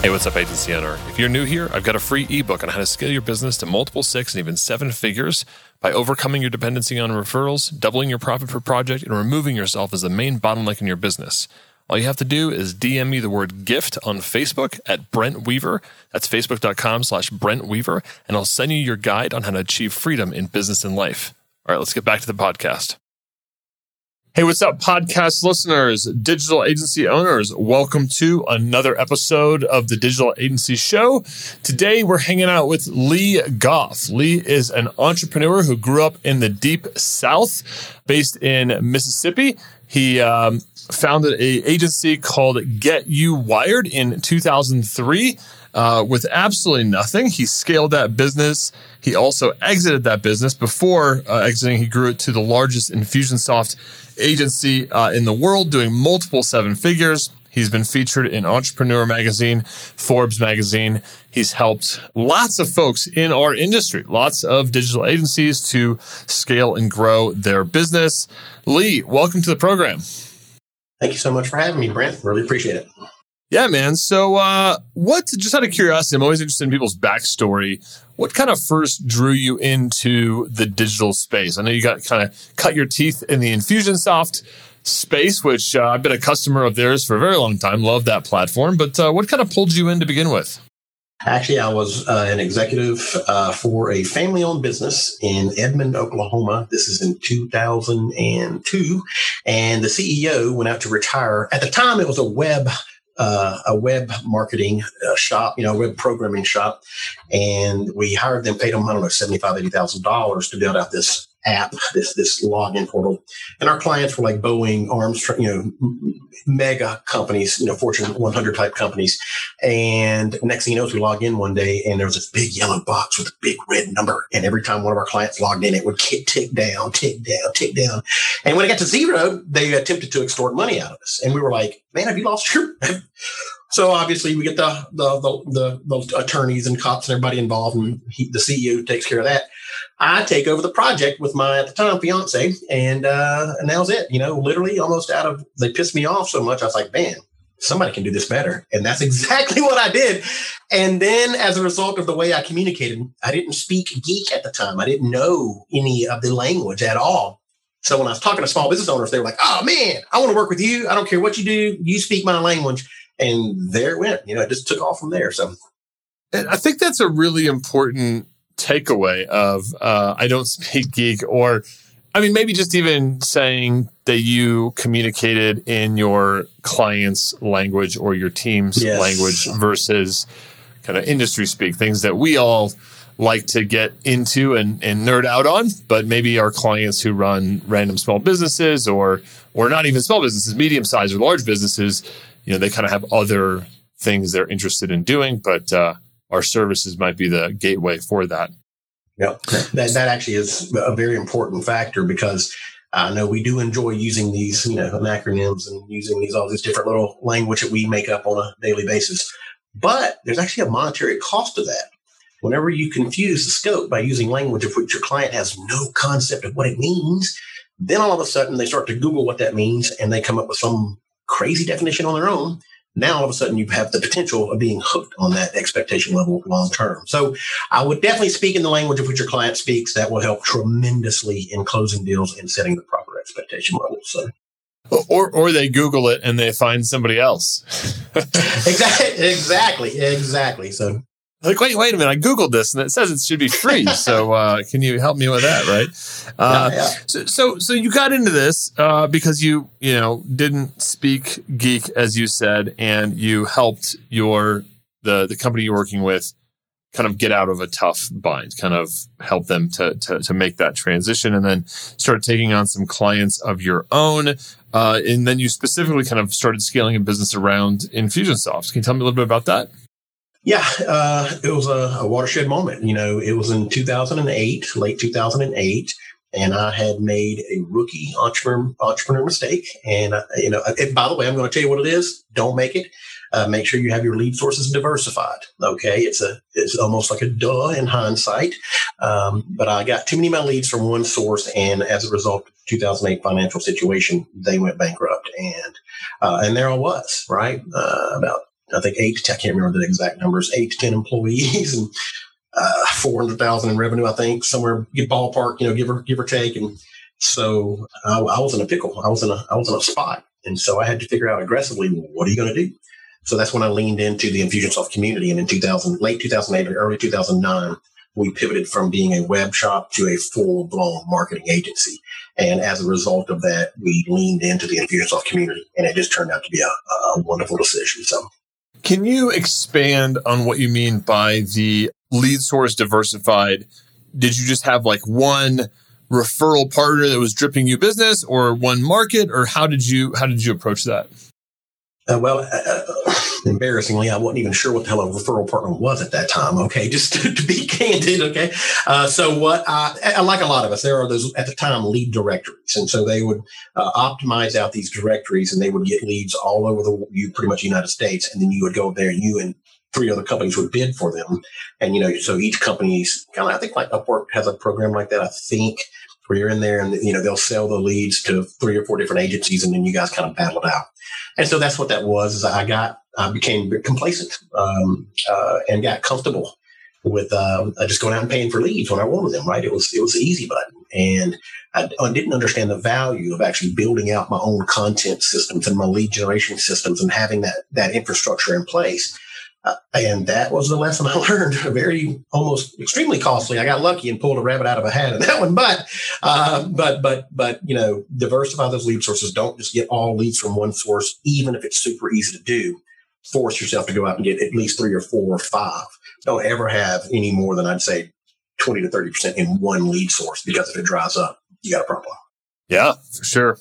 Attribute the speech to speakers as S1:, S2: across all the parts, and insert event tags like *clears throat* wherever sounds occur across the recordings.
S1: Hey, what's up, agency owner? If you're new here, I've got a free ebook on how to scale your business to multiple six and even seven figures by overcoming your dependency on referrals, doubling your profit per project, and removing yourself as the main bottleneck in your business. All you have to do is DM me the word gift on Facebook at Brent Weaver. That's facebook.com slash Brent Weaver, and I'll send you your guide on how to achieve freedom in business and life. All right, let's get back to the podcast. Hey, what's up, podcast listeners, digital agency owners? Welcome to another episode of the Digital Agency Show. Today, we're hanging out with Lee Goff. Lee is an entrepreneur who grew up in the deep South, based in Mississippi. He um, founded a agency called Get You Wired in 2003 uh, with absolutely nothing. He scaled that business. He also exited that business. Before uh, exiting, he grew it to the largest Infusionsoft agency uh, in the world, doing multiple seven figures. He's been featured in Entrepreneur Magazine, Forbes Magazine. He's helped lots of folks in our industry, lots of digital agencies to scale and grow their business. Lee, welcome to the program.
S2: Thank you so much for having me, Brent. Really appreciate it.
S1: Yeah, man. So, uh, what, just out of curiosity, I'm always interested in people's backstory. What kind of first drew you into the digital space? I know you got kind of cut your teeth in the Infusionsoft space, which uh, I've been a customer of theirs for a very long time. Love that platform. But uh, what kind of pulled you in to begin with?
S2: Actually, I was uh, an executive uh, for a family owned business in Edmond, Oklahoma. This is in 2002. And the CEO went out to retire. At the time, it was a web uh, a web marketing uh, shop, you know, web programming shop, and we hired them, paid them, I don't know, seventy-five, eighty thousand dollars to build out this app, this this login portal. And our clients were like Boeing, Armstrong, you know, mega companies, you know, Fortune 100 type companies. And next thing you know, we log in one day, and there was this big yellow box with a big red number. And every time one of our clients logged in, it would tick down, tick down, tick down. And when it got to zero, they attempted to extort money out of us. And we were like, "Man, have you lost your?" *laughs* So obviously we get the, the the, the, the attorneys and cops and everybody involved, and he, the CEO takes care of that. I take over the project with my at the time fiance, and uh, and that was it. You know, literally almost out of they pissed me off so much. I was like, man, somebody can do this better, and that's *laughs* exactly what I did. And then, as a result of the way I communicated, I didn't speak geek at the time. I didn't know any of the language at all. So when I was talking to small business owners, they were like, "Oh man, I want to work with you. I don't care what you do. You speak my language." And there it went. You know, it just took off from there. So,
S1: I think that's a really important takeaway of uh, I don't *laughs* speak geek or I mean maybe just even saying that you communicated in your client's language or your team's yes. language versus kind of industry speak things that we all like to get into and, and nerd out on but maybe our clients who run random small businesses or or not even small businesses medium sized or large businesses you know they kind of have other things they're interested in doing but uh, our services might be the gateway for that.
S2: Yeah, that, that actually is a very important factor because I know we do enjoy using these, you know, acronyms and using these all these different little language that we make up on a daily basis. But there's actually a monetary cost to that. Whenever you confuse the scope by using language of which your client has no concept of what it means, then all of a sudden they start to Google what that means and they come up with some crazy definition on their own now all of a sudden you have the potential of being hooked on that expectation level long term. So I would definitely speak in the language of which your client speaks. That will help tremendously in closing deals and setting the proper expectation level. So.
S1: Or, or they Google it and they find somebody else. *laughs*
S2: exactly, exactly, exactly. So
S1: like, wait, wait a minute. I Googled this and it says it should be free. *laughs* so, uh, can you help me with that? Right. Uh, yeah, yeah. So, so, so, you got into this, uh, because you, you know, didn't speak geek, as you said, and you helped your, the, the company you're working with kind of get out of a tough bind, kind of help them to, to, to make that transition and then start taking on some clients of your own. Uh, and then you specifically kind of started scaling a business around Infusionsoft. Can you tell me a little bit about that?
S2: Yeah, uh, it was a, a, watershed moment. You know, it was in 2008, late 2008. and I had made a rookie entrepreneur entrepreneur mistake. And uh, you know, and by the way, I'm going to tell you what it is. Don't make it. Uh, make sure you have your lead sources diversified. Okay, it's a it's almost like a duh in hindsight, um, but I got too many of my leads from one source, and as a result of 2008 financial situation, they went bankrupt, and uh, and there I was, right, uh, about I think eight I can't remember the exact numbers, eight to ten employees, and uh, four hundred thousand in revenue, I think, somewhere ballpark, you know, give or give or take, and so I, I was in a pickle. I was in a I was in a spot, and so I had to figure out aggressively what are you going to do. So that's when I leaned into the Infusionsoft community. And in 2000, late 2008 or early 2009, we pivoted from being a web shop to a full blown marketing agency. And as a result of that, we leaned into the Infusionsoft community and it just turned out to be a, a wonderful decision. So
S1: can you expand on what you mean by the lead source diversified? Did you just have like one referral partner that was dripping you business or one market or how did you how did you approach that?
S2: Uh, well, uh, uh, embarrassingly, I wasn't even sure what the hell a referral partner was at that time. Okay, *laughs* just to, to be candid. Okay, uh, so what? I, like a lot of us, there are those at the time lead directories, and so they would uh, optimize out these directories, and they would get leads all over the you pretty much United States, and then you would go there, and you and three other companies would bid for them, and you know, so each company's kind of I think like Upwork has a program like that. I think where you're in there and you know they'll sell the leads to three or four different agencies and then you guys kind of battle it out and so that's what that was is i got i became complacent um, uh, and got comfortable with um, just going out and paying for leads when i wanted them right it was it was the easy button and I, I didn't understand the value of actually building out my own content systems and my lead generation systems and having that that infrastructure in place uh, and that was the lesson I *laughs* learned. Very, almost extremely costly. I got lucky and pulled a rabbit out of a hat in *laughs* that one. But, uh, but, but, but, you know, diversify those lead sources. Don't just get all leads from one source, even if it's super easy to do. Force yourself to go out and get at least three or four or five. Don't ever have any more than I'd say 20 to 30% in one lead source because if it dries up, you got a problem.
S1: Yeah, for sure.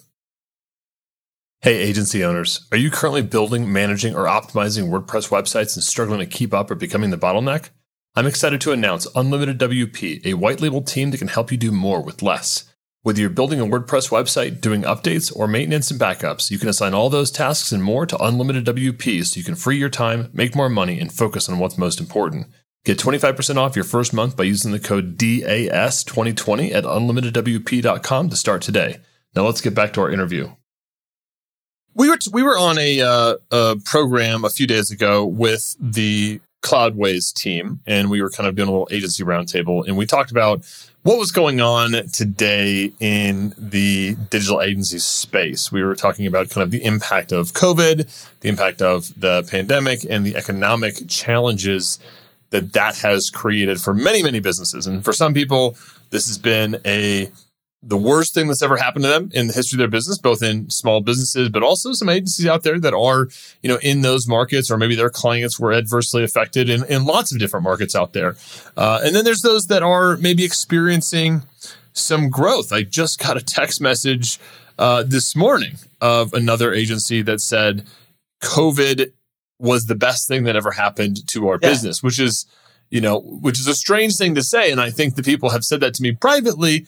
S1: Hey, agency owners, are you currently building, managing, or optimizing WordPress websites and struggling to keep up or becoming the bottleneck? I'm excited to announce Unlimited WP, a white label team that can help you do more with less. Whether you're building a WordPress website, doing updates, or maintenance and backups, you can assign all those tasks and more to Unlimited WP so you can free your time, make more money, and focus on what's most important. Get 25% off your first month by using the code DAS2020 at unlimitedwp.com to start today. Now let's get back to our interview we were t- we were on a, uh, a program a few days ago with the Cloudways team, and we were kind of doing a little agency roundtable, and we talked about what was going on today in the digital agency space. We were talking about kind of the impact of COVID, the impact of the pandemic, and the economic challenges that that has created for many many businesses. And for some people, this has been a the worst thing that's ever happened to them in the history of their business, both in small businesses, but also some agencies out there that are, you know, in those markets, or maybe their clients were adversely affected in, in lots of different markets out there. Uh, and then there's those that are maybe experiencing some growth. I just got a text message uh, this morning of another agency that said COVID was the best thing that ever happened to our yeah. business, which is, you know, which is a strange thing to say. And I think the people have said that to me privately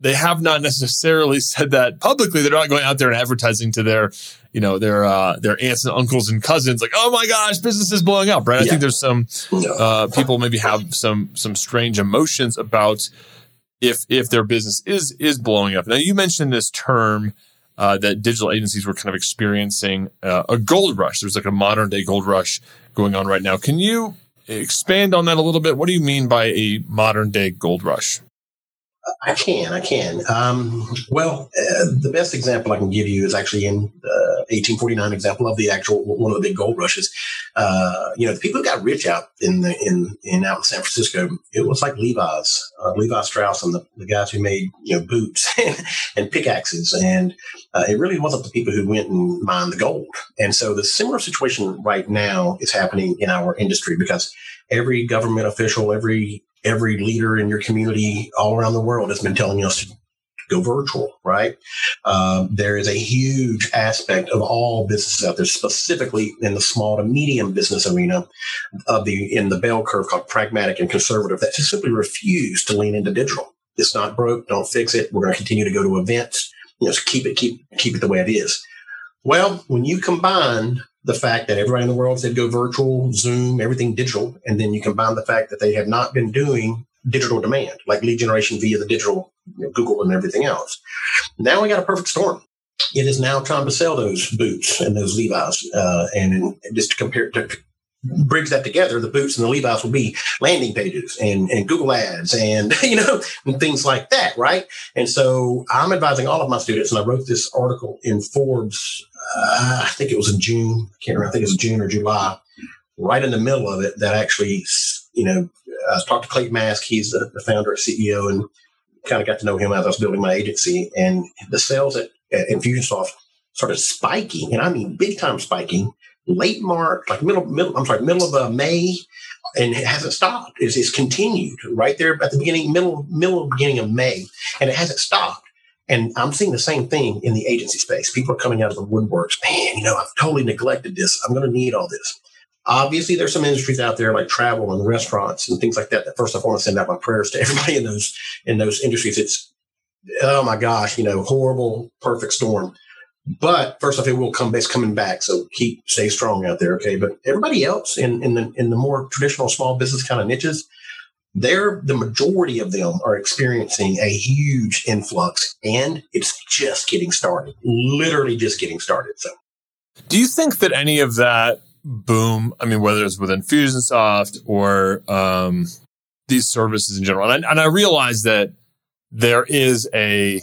S1: they have not necessarily *laughs* said that publicly. They're not going out there and advertising to their, you know, their uh, their aunts and uncles and cousins, like, oh my gosh, business is blowing up, right? I think there's some uh, people maybe have some some strange emotions about if if their business is is blowing up. Now you mentioned this term. Uh, that digital agencies were kind of experiencing uh, a gold rush. There's like a modern day gold rush going on right now. Can you expand on that a little bit? What do you mean by a modern day gold rush?
S2: I can, I can. Um, well, uh, the best example I can give you is actually in uh, 1849 example of the actual one of the big gold rushes. Uh, you know, the people who got rich out in the in in out in San Francisco, it was like Levi's, uh, Levi Strauss, and the, the guys who made you know boots *laughs* and pickaxes, and uh, it really wasn't the people who went and mined the gold. And so, the similar situation right now is happening in our industry because every government official, every every leader in your community all around the world has been telling us to go virtual, right? Um, there is a huge aspect of all businesses out there, specifically in the small to medium business arena of the in the bell curve called pragmatic and conservative that just simply refuse to lean into digital. It's not broke. Don't fix it. We're going to continue to go to events. You know, so keep it, keep, keep it the way it is. Well, when you combine the fact that everybody in the world said go virtual, Zoom, everything digital, and then you combine the fact that they have not been doing digital demand, like lead generation via the digital you know, Google and everything else. Now we got a perfect storm. It is now time to sell those boots and those Levi's, uh, and just to compare to brings that together, the boots and the Levi's will be landing pages and, and Google ads and, *laughs* you know, and things like that. Right. And so I'm advising all of my students, and I wrote this article in Forbes, uh, I think it was in June. I can't remember. I think it was June or July, right in the middle of it that actually, you know, I talked to Clate Mask. He's the, the founder and CEO and kind of got to know him as I was building my agency and the sales at, at Infusionsoft started spiking. And I mean, big time spiking late March, like middle, middle, I'm sorry, middle of uh, May, and it hasn't stopped. It's, it's continued right there at the beginning, middle, middle, beginning of May, and it hasn't stopped. And I'm seeing the same thing in the agency space. People are coming out of the woodworks. Man, you know, I've totally neglected this. I'm going to need all this. Obviously, there's some industries out there like travel and restaurants and things like that. That first, I want to send out my prayers to *laughs* everybody in those in those industries. It's oh my gosh, you know, horrible, perfect storm. But first off, it will come. It's coming back, so keep stay strong out there, okay? But everybody else in in the in the more traditional small business kind of niches, they're the majority of them are experiencing a huge influx, and it's just getting started. Literally, just getting started. So,
S1: do you think that any of that boom? I mean, whether it's with Infusionsoft or um, these services in general, and and I realize that there is a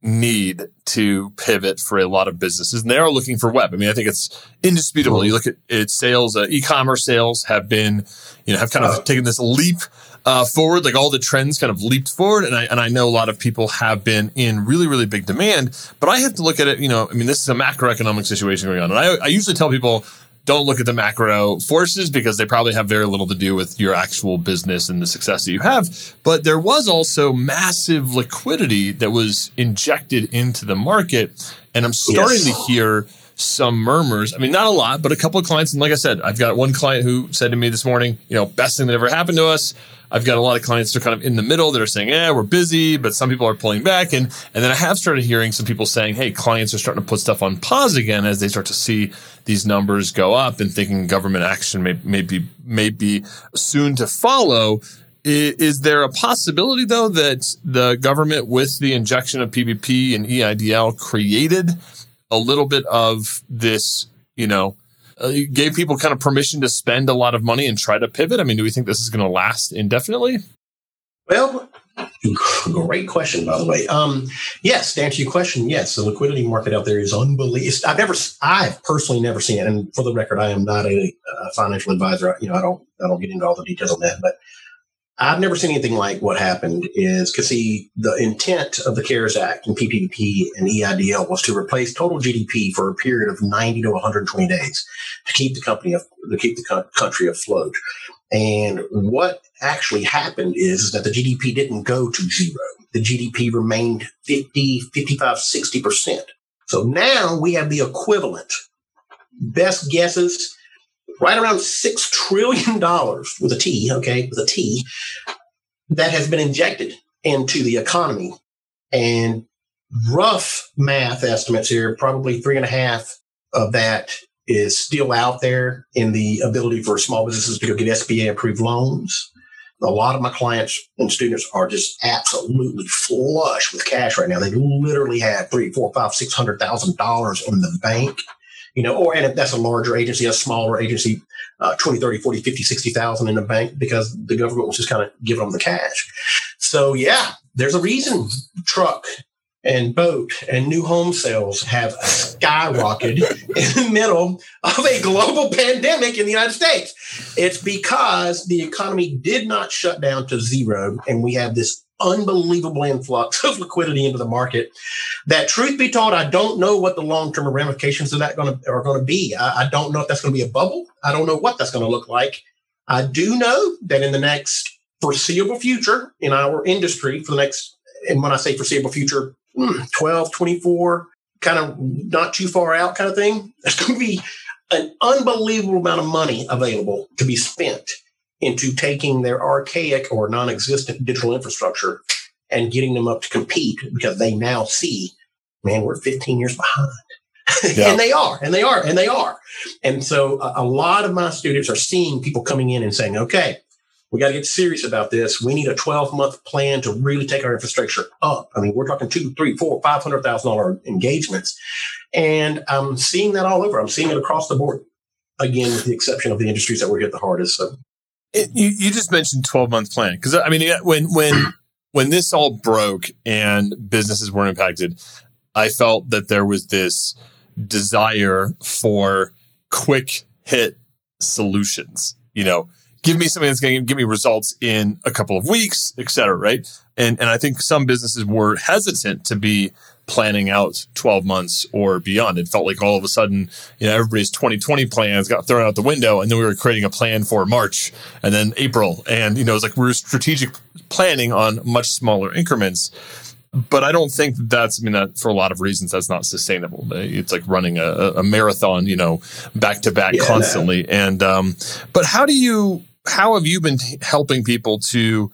S1: need to pivot for a lot of businesses and they are looking for web. I mean, I think it's indisputable. You look at its sales, uh, e-commerce sales have been, you know, have kind of uh, taken this leap uh, forward, like all the trends kind of leaped forward. And I, and I know a lot of people have been in really, really big demand, but I have to look at it, you know, I mean, this is a macroeconomic situation going on. And I, I usually tell people, don't look at the macro forces because they probably have very little to do with your actual business and the success that you have. But there was also massive liquidity that was injected into the market. And I'm starting yes. to hear some murmurs. I mean, not a lot, but a couple of clients. And like I said, I've got one client who said to me this morning, you know, best thing that ever happened to us. I've got a lot of clients that are kind of in the middle that are saying, yeah, we're busy, but some people are pulling back. And, and then I have started hearing some people saying, hey, clients are starting to put stuff on pause again as they start to see these numbers go up and thinking government action may, may be, may be soon to follow. Is there a possibility though that the government with the injection of PPP and EIDL created a little bit of this, you know, gave people kind of permission to spend a lot of money and try to pivot? I mean, do we think this is going to last indefinitely?
S2: Well, great question, by the way. Um, yes, to answer your question, yes, the liquidity market out there is unbelievable. I've never, I've personally never seen it. And for the record, I am not a, a financial advisor. You know, I don't, I don't get into all the details on that, but I've never seen anything like what happened is because the intent of the CARES Act and PPP and EIDL was to replace total GDP for a period of 90 to 120 days to keep the company of, to keep the country afloat. And what actually happened is that the GDP didn't go to zero. The GDP remained 50, 55, 60%. So now we have the equivalent. Best guesses right around $6 trillion with a T, okay, with a T, that has been injected into the economy. And rough math estimates here, probably three and a half of that is still out there in the ability for small businesses to go get SBA approved loans. A lot of my clients and students are just absolutely flush with cash right now. They literally have three, four, five, six hundred thousand dollars in the bank you know, or, and if that's a larger agency, a smaller agency, uh, 20, 30, 40, 50, 60,000 in the bank because the government was just kind of giving them the cash. So yeah, there's a reason truck and boat and new home sales have skyrocketed *laughs* in the middle of a global *laughs* pandemic in the United States. It's because the economy did not shut down to zero and we have this unbelievable influx of liquidity into the market. That, truth be told, I don't know what the long term ramifications of that to are going to be. I, I don't know if that's going to be a bubble. I don't know what that's going to look like. I do know that in the next foreseeable future in our industry, for the next, and when I say foreseeable future, hmm, 12, 24, kind of not too far out kind of thing, *laughs* there's going to be an unbelievable amount of money available to be spent into taking their archaic or non-existent digital infrastructure and getting them up to compete because they now see, man, we're 15 years behind. *laughs* Yeah. and they are, and they are, and they are. And so a, a lot of my students are seeing people coming in and saying, okay, we got to get serious about this. We need a 12 month plan to really take our infrastructure up. I mean, we're talking two, three, four, five hundred thousand dollar engagements. And I'm seeing that all over. I'm seeing it across the board. Again, with the exception of the industries that were hit the hardest. So
S1: it, you, you just mentioned 12 month plan. Cause I mean, when, when, *clears throat* when this all broke and businesses weren't impacted, I felt that there was this desire for quick hit solutions. You know, give me something that's going to give me results in a couple of weeks, et cetera, right? And and I think some businesses were hesitant to be planning out 12 months or beyond. It felt like all of a sudden, you know, everybody's 2020 plans got thrown out the window and then we were creating a plan for March and then April. And, you know, it's like we are strategic planning on much smaller increments but I don't think that's, I mean, that for a lot of reasons, that's not sustainable. It's like running a, a marathon, you know, back to back constantly. And, um, but how do you, how have you been helping people to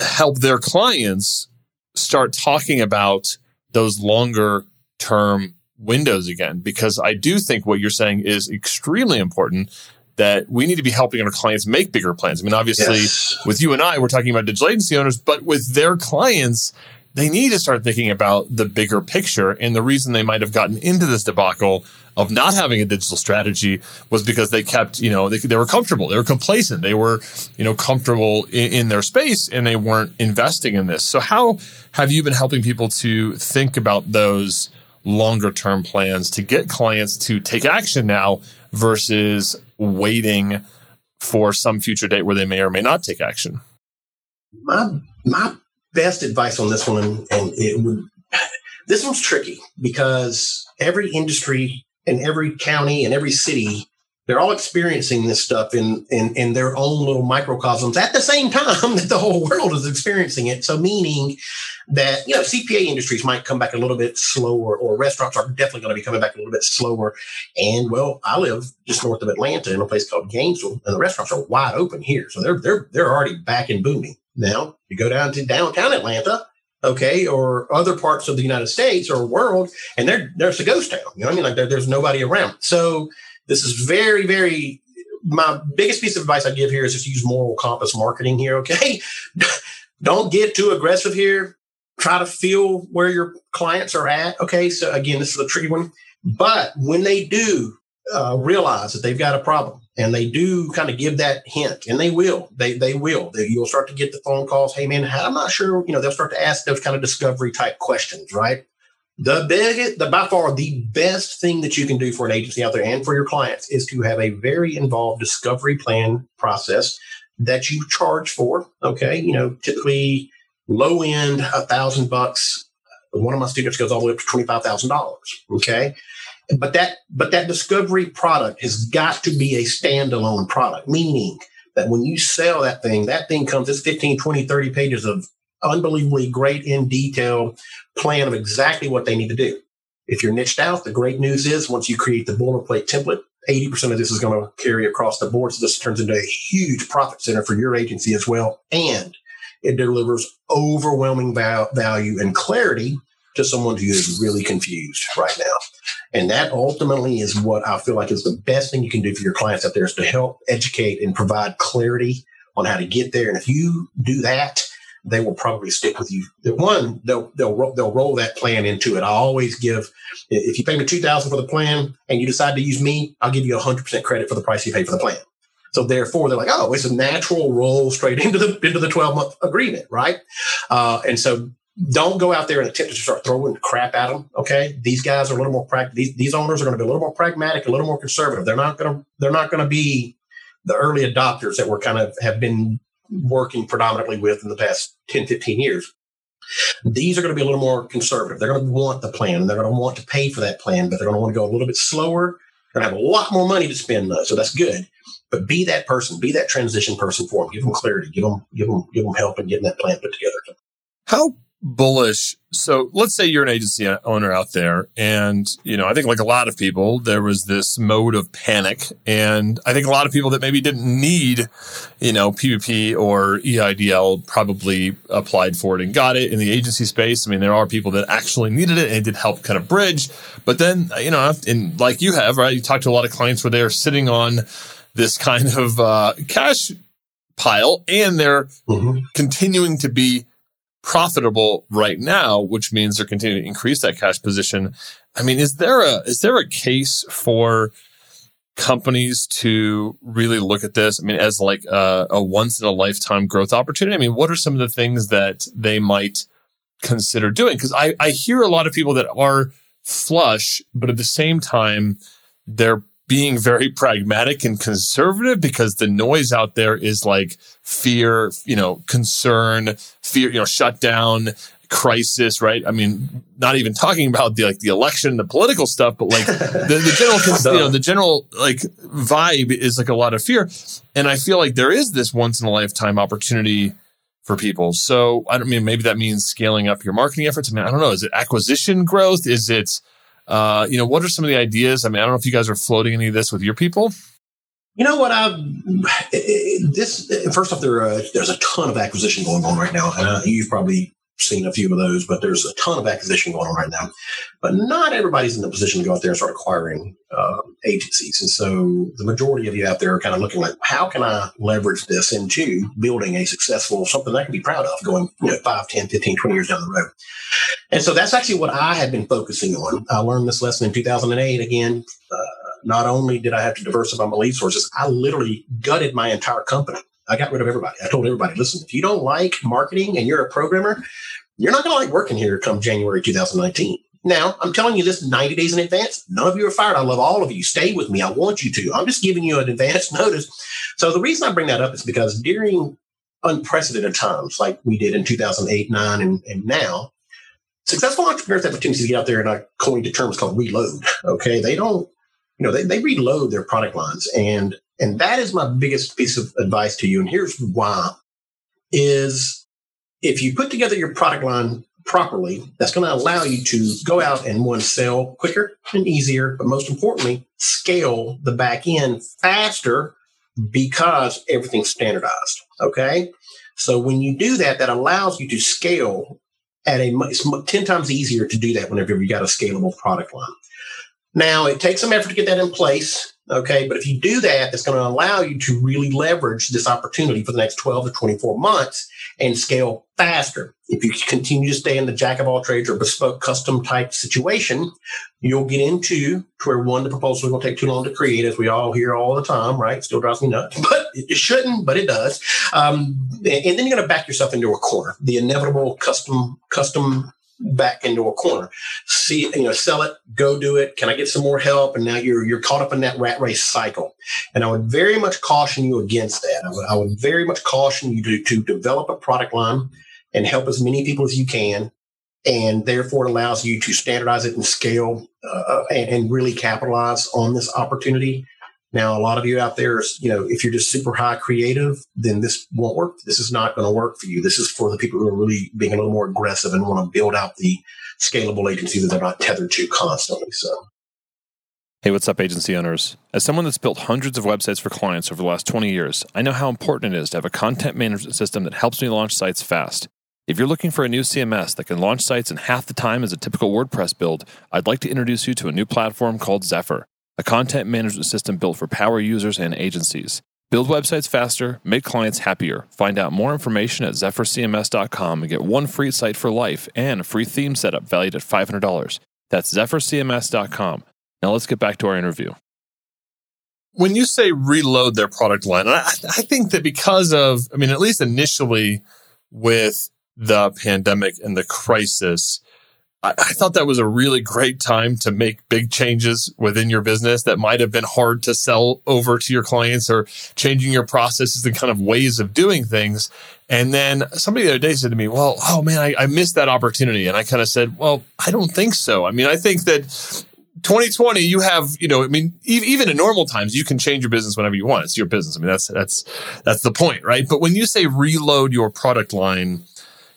S1: help their clients start talking about those longer term windows again? Because I do think what you're saying is extremely important that we need to be helping our clients make bigger plans. I mean, obviously, yes. with you and I, we're talking about digital agency owners, but with their clients, they need to start thinking about the bigger picture. And the reason they might have gotten into this debacle of not having a digital strategy was because they kept, you know, they, they were comfortable. They were complacent. They were, you know, comfortable in, in their space and they weren't investing in this. So how have you been helping people to think about those longer term plans to get clients to take action now versus waiting for some future date where they may or may not take action?
S2: My, my best advice on this one, and, it would this one's tricky because every industry and every county and every city they're all experiencing this stuff in, in in their own little microcosms at the same time *laughs* that the whole world is experiencing it. So meaning that you know CPA industries might come back a little bit slower, or restaurants are definitely going to be coming back a little bit slower. And well, I live just north of Atlanta in a place called Gainesville, and the restaurants are wide open here, so they're they're they're already back and booming. Now, you go down to downtown Atlanta, okay, or other parts of the United States or world, and there, there's a ghost town. You know what I mean? Like there, there's nobody around. So this is very, very. My biggest piece of advice I give here is just use moral compass marketing here. Okay, *laughs* don't get too aggressive here. Try to feel where your clients are at. Okay, so again, this is a tricky one. But when they do uh, realize that they've got a problem, and they do kind of give that hint and they will they they will they, you'll start to get the phone calls hey man i'm not sure you know they'll start to ask those kind of discovery type questions right? The biggest the by far the best thing that you can do for an agency out there and for your clients is to have a very involved discovery plan process that you charge for okay? You know typically low end a thousand bucks one of my students goes all the way up to $25000 okay but that but that discovery product has got to be a standalone product meaning that when you sell that thing that thing comes it's 15 20 30 pages of unbelievably great in detail plan of exactly what they need to do. If you're niched out the great news is once you create the boilerplate template 80% of this is going to carry across the board so this turns into a huge profit center for your agency as well and it delivers overwhelming value and clarity to someone who is really confused right now and that ultimately is what I feel like is the best thing you can do for your clients out there is to help educate and provide clarity on how to get there. And if you do that, they will probably stick with you. One, they'll they'll they'll roll that plan into it. I always give if you pay me two thousand for the plan and you decide to use me, I'll give you hundred percent credit for the price you pay for the plan. So therefore, they're like, oh, it's a natural roll straight *laughs* into the into the twelve month agreement, right? Uh, and so don't go out there and attempt to start throwing crap at them. Okay, these guys are a little more practical. These, these owners are going to be a little more pragmatic, a little more conservative. They're not going to they're not going to be the early adopters that we're kind of have been working predominantly with in the past 10, 15 years. These are going to be a little more conservative. They're going to want the plan. They're going to want to pay for that plan, but they're going to want to go a little bit slower. They're going to have a lot more money to spend, though, so that's good. But be that person, be that transition person for them. Give them clarity. Give them, give them, give them help in getting that plan put together.
S1: How bullish. So let's say you're an agency owner out there and, you know, I think like a lot of people, there was this mode of panic. And I think a lot of people that maybe didn't need, you know, PPP or EIDL probably applied for it and got it in the agency space. I mean, there are people that actually needed it and it did help kind of bridge. But then, you know, and like you have, right? You talk to a lot of clients where they're sitting on this kind of uh, cash pile and they're mm-hmm. continuing to be profitable right now, which means they're continuing to increase that cash position. I mean, is there a is there a case for companies to really look at this? I mean, as like a, a once in a lifetime growth opportunity. I mean, what are some of the things that they might consider doing? Because I, I hear a lot of people that are flush, but at the same time, they're being very pragmatic and conservative because the noise out there is like fear, you know, concern, fear, you know, shutdown, crisis, right? I mean, not even talking about the like the election, the political stuff, but like *laughs* the, the general, you know, the general like vibe is like a lot of fear. And I feel like there is this once in a lifetime opportunity for people. So I don't mean maybe that means scaling up your marketing efforts. I mean, I don't know. Is it acquisition growth? Is it uh, you know, what are some of the ideas? I mean, I don't know if you guys are floating any of this with your people.
S2: You know what? I this first off, there uh, there's a ton of acquisition going on right now, and uh, you've probably seen a few of those, but there's a ton of acquisition going on right now. But not everybody's in the position to go out there and start acquiring uh, agencies. And so the majority of you out there are kind of looking like, how can I leverage this into building a successful, something I can be proud of going, you know, 5, 10, 15, 20 years down the road. And so that's actually what I had been focusing on. I learned this lesson in 2008 again. Uh, not only did I have to diversify my lead sources, I literally gutted my entire company. I got rid of everybody. I told everybody, listen, if you don't like marketing and you're a programmer, you're not going to like working here come January 2019. Now, I'm telling you this 90 days in advance. None of you are fired. I love all of you. Stay with me. I want you to. I'm just giving you an advance *laughs* notice. So the reason I bring that up is because during unprecedented times like we did in 2008, 9, and, and now, successful entrepreneurs have tendency to get out there and I coined a term it's called reload. Okay. They don't, you know, they, they reload their product lines. And and that is my biggest piece of advice to you. And here's why is if you put together your product line properly, that's going to allow you to go out and one sell quicker and easier, but most importantly, scale the back end faster because everything's standardized. Okay. So when you do that, that allows you to scale at a it's 10 times easier to do that whenever you've got a scalable product line. Now it takes some effort to get that in place. Okay. But if you do that, it's going to allow you to really leverage this opportunity for the next 12 to 24 months and scale faster. If you continue to stay in the jack of all trades or bespoke custom type situation, you'll get into to where one, the proposal will take too long to create, as we all hear all the time, right? Still drives me nuts, *laughs* but it shouldn't, but it does. Um, and then you're going to back yourself into a corner. The inevitable custom, custom back into a corner. See, you know, sell it, go do it. Can I get some more help? And now you're you're caught up in that rat race cycle. And I would very much caution you against that. I would, I would very much caution you to, to develop a product line and help as many people as you can. And therefore, it allows you to standardize it and scale uh, and, and really capitalize on this opportunity now, a lot of you out there, you know, if you're just super high creative, then this won't work. This is not going to work for you. This is for the people who are really being a little more aggressive and want to build out the scalable agency that they're not tethered to constantly. So.
S1: Hey, what's up, agency owners? As someone that's built hundreds of websites for clients over the last 20 years, I know how important it is to have a content management system that helps me launch sites fast. If you're looking for a new CMS that can launch sites in half the time as a typical WordPress build, I'd like to introduce you to a new platform called Zephyr a content management system built for power users and agencies. Build websites faster, make clients happier. Find out more information at zephyrcms.com and get one free site for life and a free theme setup valued at $500. That's zephyrcms.com. Now let's get back to our interview. When you say reload their product line, I, I think that because of, I mean, at least initially with the pandemic and the crisis, I, I thought that was a really great time to make big changes within your business that might have been hard to sell over to your clients or changing your processes and kind of ways of doing things. And then somebody the other day said to me, well, oh man, I, I missed that opportunity. And I kind of said, well, I don't think so. I mean, I think that 2020, you have, you know, I mean, even in normal times, you can change your business whenever you want. It's your business. I mean, that's, that's, that's the point, right? But when you say reload your product line,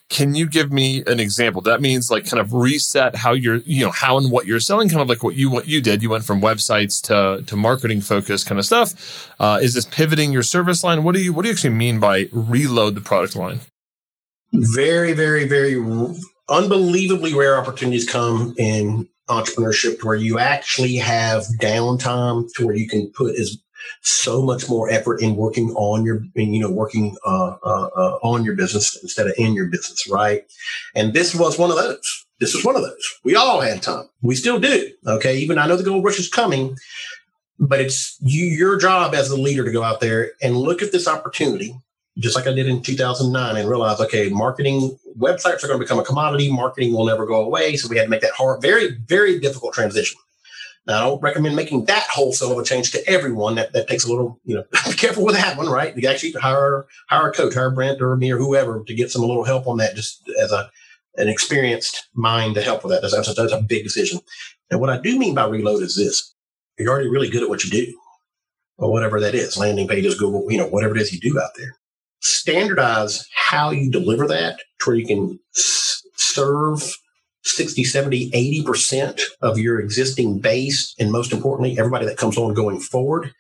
S1: Can you give me an example? That means like kind of reset how you're, you know, how and what you're selling, kind of like what you what you did. You went from websites to to marketing focused kind of stuff. Uh, is this pivoting your service line? What do you what do you actually mean by reload the product line?
S2: Very, very, very unbelievably rare opportunities come in entrepreneurship to where you actually have downtime to where you can put as so much more effort in working on your, you know, working uh, uh, uh, on your business instead of in your business, right? And this was one of those. This was one of those. We all had time. We still do. Okay. Even I know the gold rush is coming, but it's you, your job as the leader to go out there and look at this opportunity, just like I did in 2009, and realize, okay, marketing websites are going to become a commodity. Marketing will never go away. So we had to make that hard, very, very difficult transition. Now, I don't recommend making that wholesale of a change to everyone. That, that takes a little, you know, *laughs* be careful with that one, right? You actually hire hire a coach, hire Brent or me or whoever to get some a little help on that, just as a an experienced mind to help with that. That's, that's, a big decision. And what I do mean by reload is this: you're already really good at what you do, or whatever that is, landing pages, Google, you know, whatever it is you do out there. Standardize how you deliver that to where you can serve 60, 70, 80% of your existing base, and most importantly, everybody that comes on going forward,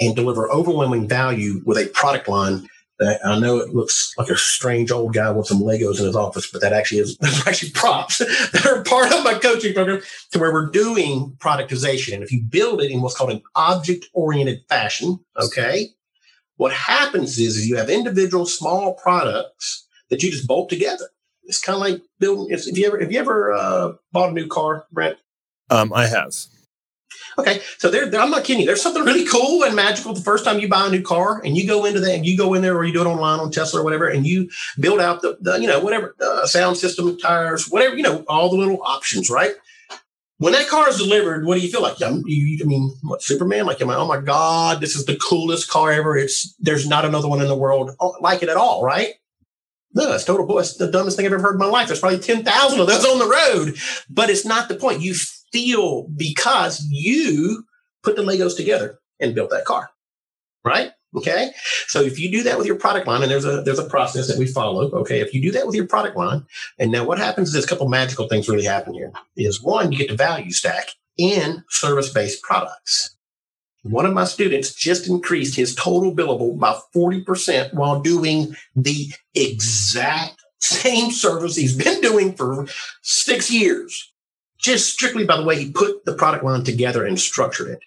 S2: and deliver overwhelming value with a product line I know it looks like a strange old guy with some Legos in his office, but that actually is *laughs* actually props *laughs* that are part of my coaching program to where we're doing productization. And if you build it in what's called an object oriented fashion, okay, what happens is, is you have individual small products that you just bolt together it's kind of like building. If, if you ever, if you ever uh, bought a new car, Brent?
S1: Um, I have.
S2: Okay, so there, I'm not kidding you. There's something really cool and magical the first time you buy a new car, and you go into that, and you go in there, or you do it online on Tesla or whatever, and you build out the, the you know, whatever uh, sound system, tires, whatever, you know, all the little options, right? When that car is delivered, what do you feel like? You, you, I mean, what Superman? Like, am I? oh my god, this is the coolest car ever. It's there's not another one in the world like it at all, right? No, that's total bull. It's the dumbest thing I've ever heard in my life. There's probably 10,000 of those on the road, but it's not the point. You feel because you put the Legos together and built that car, right? Okay. So if you do that with your product line, and there's a there's a process that we follow. Okay. If you do that with your product line, and now what happens is a couple magical things really happen here. Is one, you get the value stack in service-based products. One of my students just increased his total billable by 40% while doing the exact same service he's been doing for six years. Just strictly by the way he put the product line together and structured it.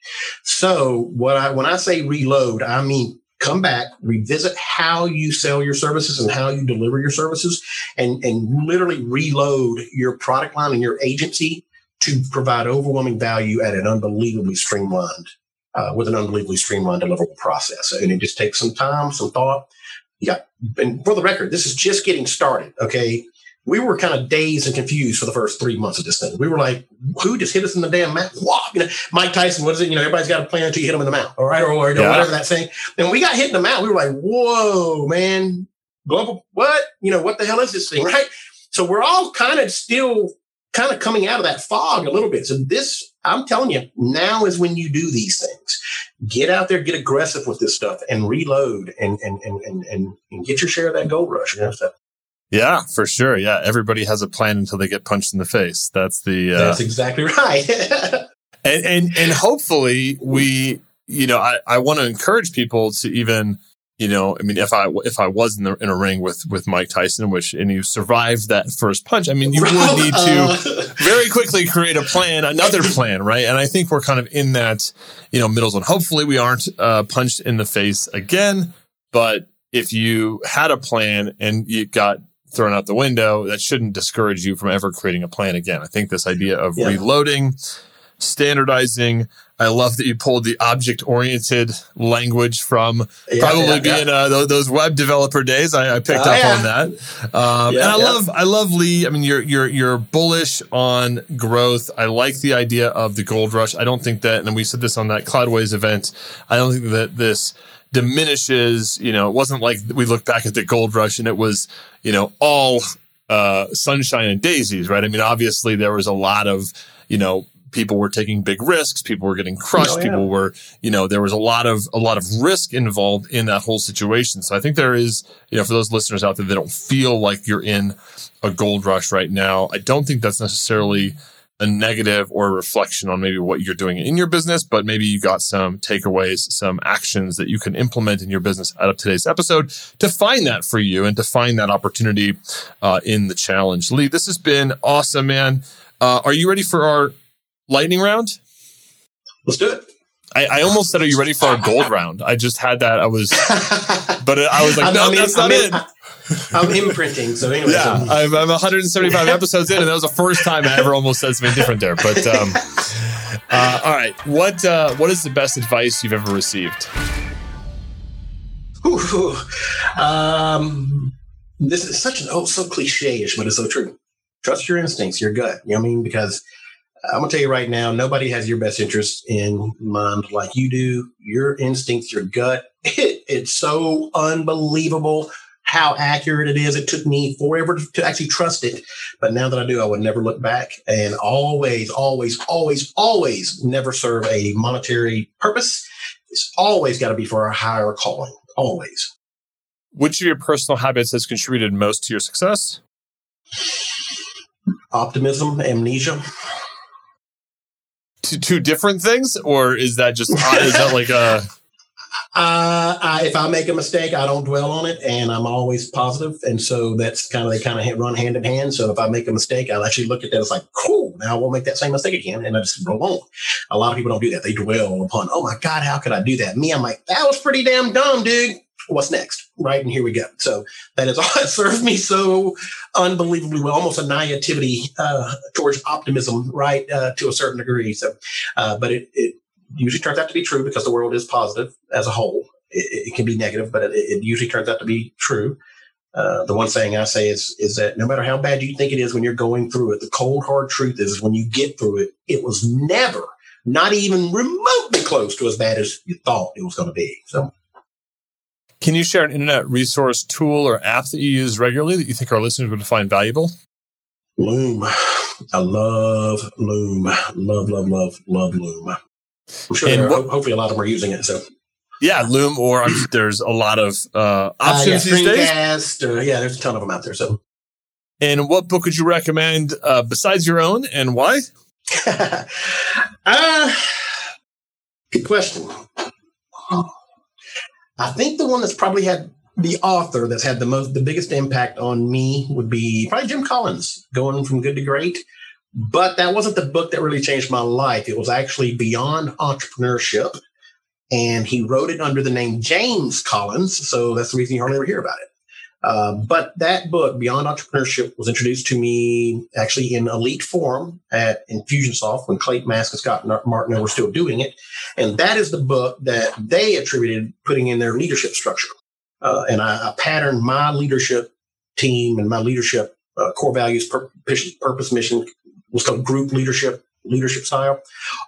S2: So what I when I say reload, I mean come back, revisit how you sell your services and how you deliver your services, and, and literally reload your product line and your agency to provide overwhelming value at an unbelievably streamlined uh, with an unbelievably streamlined deliverable process. And it just takes some time, some thought. Yeah. And for the record, this is just getting started. Okay. We were kind of dazed and confused for the first three months of this thing. We were like, who just hit us in the damn mouth? Wow. You know, Mike Tyson, what is it? You know, everybody's got a plan until you hit them in the mouth. All right. Or, or yeah. whatever that saying. And we got hit in the mouth. We were like, whoa, man. Global, what? You know, what the hell is this thing? Right. So we're all kind of still kind of coming out of that fog a little bit. So this, I'm telling you, now is when you do these things. Get out there, get aggressive with this stuff, and reload, and and and and and, get your share of that gold rush. You know, stuff.
S1: Yeah, for sure. Yeah, everybody has a plan until they get punched in the face. That's the.
S2: Uh, That's exactly right. *laughs*
S1: and and and hopefully we, you know, I I want to encourage people to even you know, I mean, if I if I was in the in a ring with with Mike Tyson, which and you survived that first punch, I mean, you would need to very quickly create a plan, another plan, right? And I think we're kind of in that, you know, middle zone. Hopefully, we aren't uh, punched in the face again. But if you had a plan and you got thrown out the window, that shouldn't discourage you from ever creating a plan again. I think this idea of yeah. reloading, standardizing, I love that you pulled the object oriented language from yeah, probably yeah, being yeah. Uh, those web developer days. I, I picked oh, up on that, um, and I love I love Lee. I mean, you're you're you're bullish on growth. I like the idea of the gold rush. I don't think that, and we said this on that Cloudways event. I don't think that this diminishes. You know, it wasn't like we look back at the gold rush and it was you know all uh, sunshine and daisies, right? I mean, obviously there was a lot of you know people were taking big risks. People were getting crushed. Oh, yeah. People were, you know, there was a lot of, a lot of risk involved in that whole situation. So I think there is, you know, for those listeners out there that don't feel like you're in a gold rush right now, I don't think that's necessarily a negative or a reflection on maybe what you're doing in your business, but maybe you got some takeaways, some actions that you can implement in your business out of today's episode to find that for you and to find that opportunity uh, in the challenge. Lee, this has been awesome, man. Uh, are you ready for our lightning round?
S2: Let's do it.
S1: I, I, almost said, "Are you ready for our gold *laughs* round?" I just had that. I was, *laughs* but I was like, "No, I mean, that's not I mean,
S2: it." I'm imprinting. So anyway,
S1: yeah, so. I'm, I'm 175 *laughs* episodes in, and that was the first time I ever almost said something different there. But um, uh, all right, what uh, what is the best advice you've ever received?
S2: Ooh, um, this is such an oh so cliche-ish, but it's so true. Trust your instincts, your gut. You know what I mean? Because I'm gonna tell you right now, nobody has your best interest in mind like you do. Your instincts, your gut, *laughs* it, it's so unbelievable how accurate it is. It took me forever to actually trust it, but now that I do, I would never look back and always, always, always, always never serve a monetary purpose. It's always got to be for a higher calling. Always.
S1: Which of your personal habits has contributed most to your success?
S2: Optimism, amnesia
S1: two, two different things, or is that just is that like a? *laughs*
S2: Uh, I, if I make a mistake, I don't dwell on it, and I'm always positive, and so that's kind of they kind of run hand in hand. So if I make a mistake, I'll actually look at that as like, cool, now I won't make that same mistake again, and I just roll on. A lot of people don't do that; they dwell upon, oh my god, how could I do that? Me, I'm like, that was pretty damn dumb, dude what's next? Right. And here we go. So that has *laughs* served me so unbelievably well, almost a naivety uh, towards optimism, right, uh, to a certain degree. So, uh, but it, it, usually turns out to be true because the world is positive as a whole. It, it can be negative, but it, it, usually turns out to be true. Uh, the one saying I say is is that no matter how bad you think it is when you're going through it, the cold hard truth is when you get through it, it was never, not even remotely close to as bad as you thought it was going to be. So
S1: can you share an internet resource tool or app that you use regularly that you think our listeners would find valuable?
S2: Loom. I love Loom. Love, love, love, love Loom. I'm sure what, hopefully a lot of them are using it. So
S1: yeah, Loom, or I'm, there's a lot of uh, options uh, yeah, these days.
S2: Or, yeah, there's a ton of them out there. So,
S1: and what book would you recommend uh, besides your own, and why? *laughs*
S2: uh, good question. I think the one that's probably had the author that's had the most the biggest impact on me would be probably Jim Collins, going from good to great. But that wasn't the book that really changed my life. It was actually Beyond Entrepreneurship. And he wrote it under the name James Collins. So that's the reason you hardly ever hear about it. Uh, but that book, Beyond Entrepreneurship, was introduced to me actually in elite form at Infusionsoft when Clate Mask and Scott Martineau were still doing it. And that is the book that they attributed putting in their leadership structure. Uh, and I, I, patterned my leadership team and my leadership uh, core values, pur- purpose, mission was called group leadership, leadership style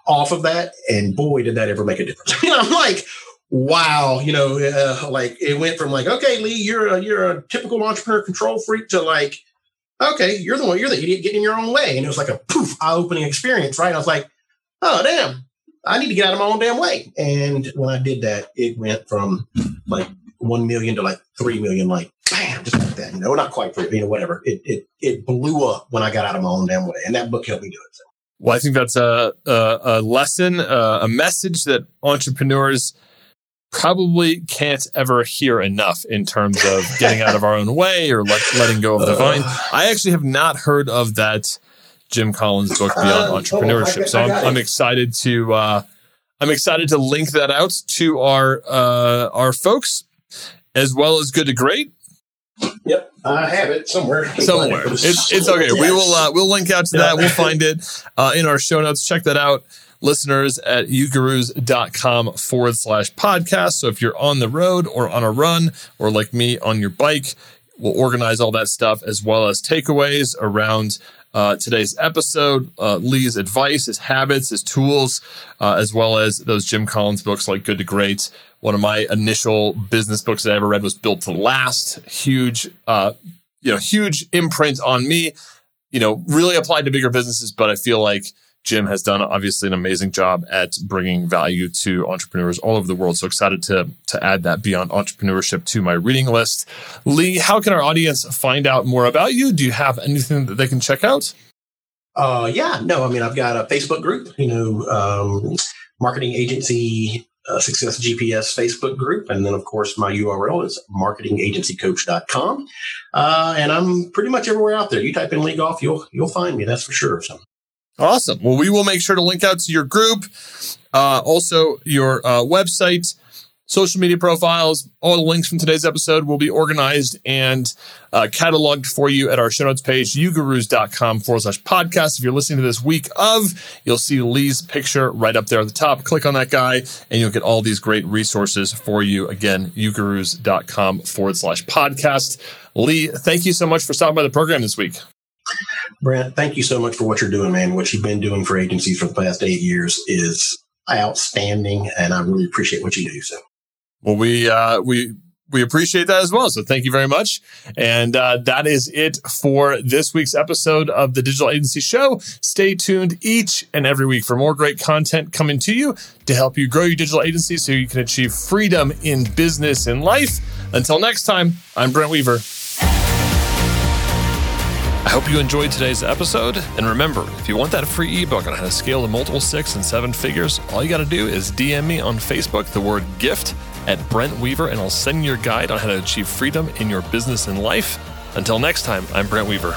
S2: off of that. And boy, did that ever make a difference. *laughs* I'm like, wow, you know, uh, like it went from like, okay, Lee, you're a, you're a typical entrepreneur control freak to like, okay, you're the one, you're the idiot getting in your own way. And it was like a poof, eye opening experience, right? I was like, oh, damn, I need to get out of my own damn way. And when I did that, it went from like 1 million to like 3 million, like bam, just like that, you know, not quite, you know, whatever. It, it, it blew up when I got out of my own damn way. And that book helped me do it. So.
S1: Well, I think that's a, a, a lesson, uh, a message that entrepreneurs probably can't ever hear enough in terms of *laughs* getting out of our own way or let, letting go of the vine. I actually have not heard of that Jim Collins book Beyond uh, Entrepreneurship, so I'm, I'm excited to uh, I'm excited to link that out to our uh, our folks as well as Good to Great.
S2: Yep, I have it somewhere.
S1: Somewhere, it's, it's okay. Yes. We will uh, we'll link out to that. We'll find it uh, in our show notes. Check that out listeners at ugurus.com forward slash podcast. So if you're on the road or on a run or like me on your bike, we'll organize all that stuff as well as takeaways around uh, today's episode, uh, Lee's advice, his habits, his tools, uh, as well as those Jim Collins books like Good to Great. One of my initial business books that I ever read was Built to Last. Huge, uh, you know, huge imprint on me. You know, really applied to bigger businesses, but I feel like Jim has done obviously an amazing job at bringing value to entrepreneurs all over the world. So excited to to add that beyond entrepreneurship to my reading list. Lee, how can our audience find out more about you? Do you have anything that they can check out?
S2: Uh, yeah, no, I mean, I've got a Facebook group, you know, um, marketing agency uh, Success GPS Facebook group. And then, of course, my URL is marketingagencycoach.com. Uh, and I'm pretty much everywhere out there. You type in Lee Goff, you'll, you'll find me. That's for sure. So.
S1: Awesome. Well, we will make sure to link out to your group, uh, also your uh, website, social media profiles. All the links from today's episode will be organized and uh, cataloged for you at our show notes page, ugurus.com forward slash podcast. If you're listening to this week of, you'll see Lee's picture right up there at the top. Click on that guy and you'll get all these great resources for you. Again, ugurus.com forward slash podcast. Lee, thank you so much for stopping by the program this week.
S2: Brent, thank you so much for what you're doing, man. What you've been doing for agencies for the past eight years is outstanding, and I really appreciate what you do. So
S1: well, we uh, we we appreciate that as well. So thank you very much. And uh, that is it for this week's episode of the Digital Agency Show. Stay tuned each and every week for more great content coming to you to help you grow your digital agency so you can achieve freedom in business and life. Until next time, I'm Brent Weaver. I hope you enjoyed today's episode. And remember, if you want that free ebook on how to scale to multiple six and seven figures, all you got to do is DM me on Facebook the word gift at Brent Weaver, and I'll send you your guide on how to achieve freedom in your business and life. Until next time, I'm Brent Weaver.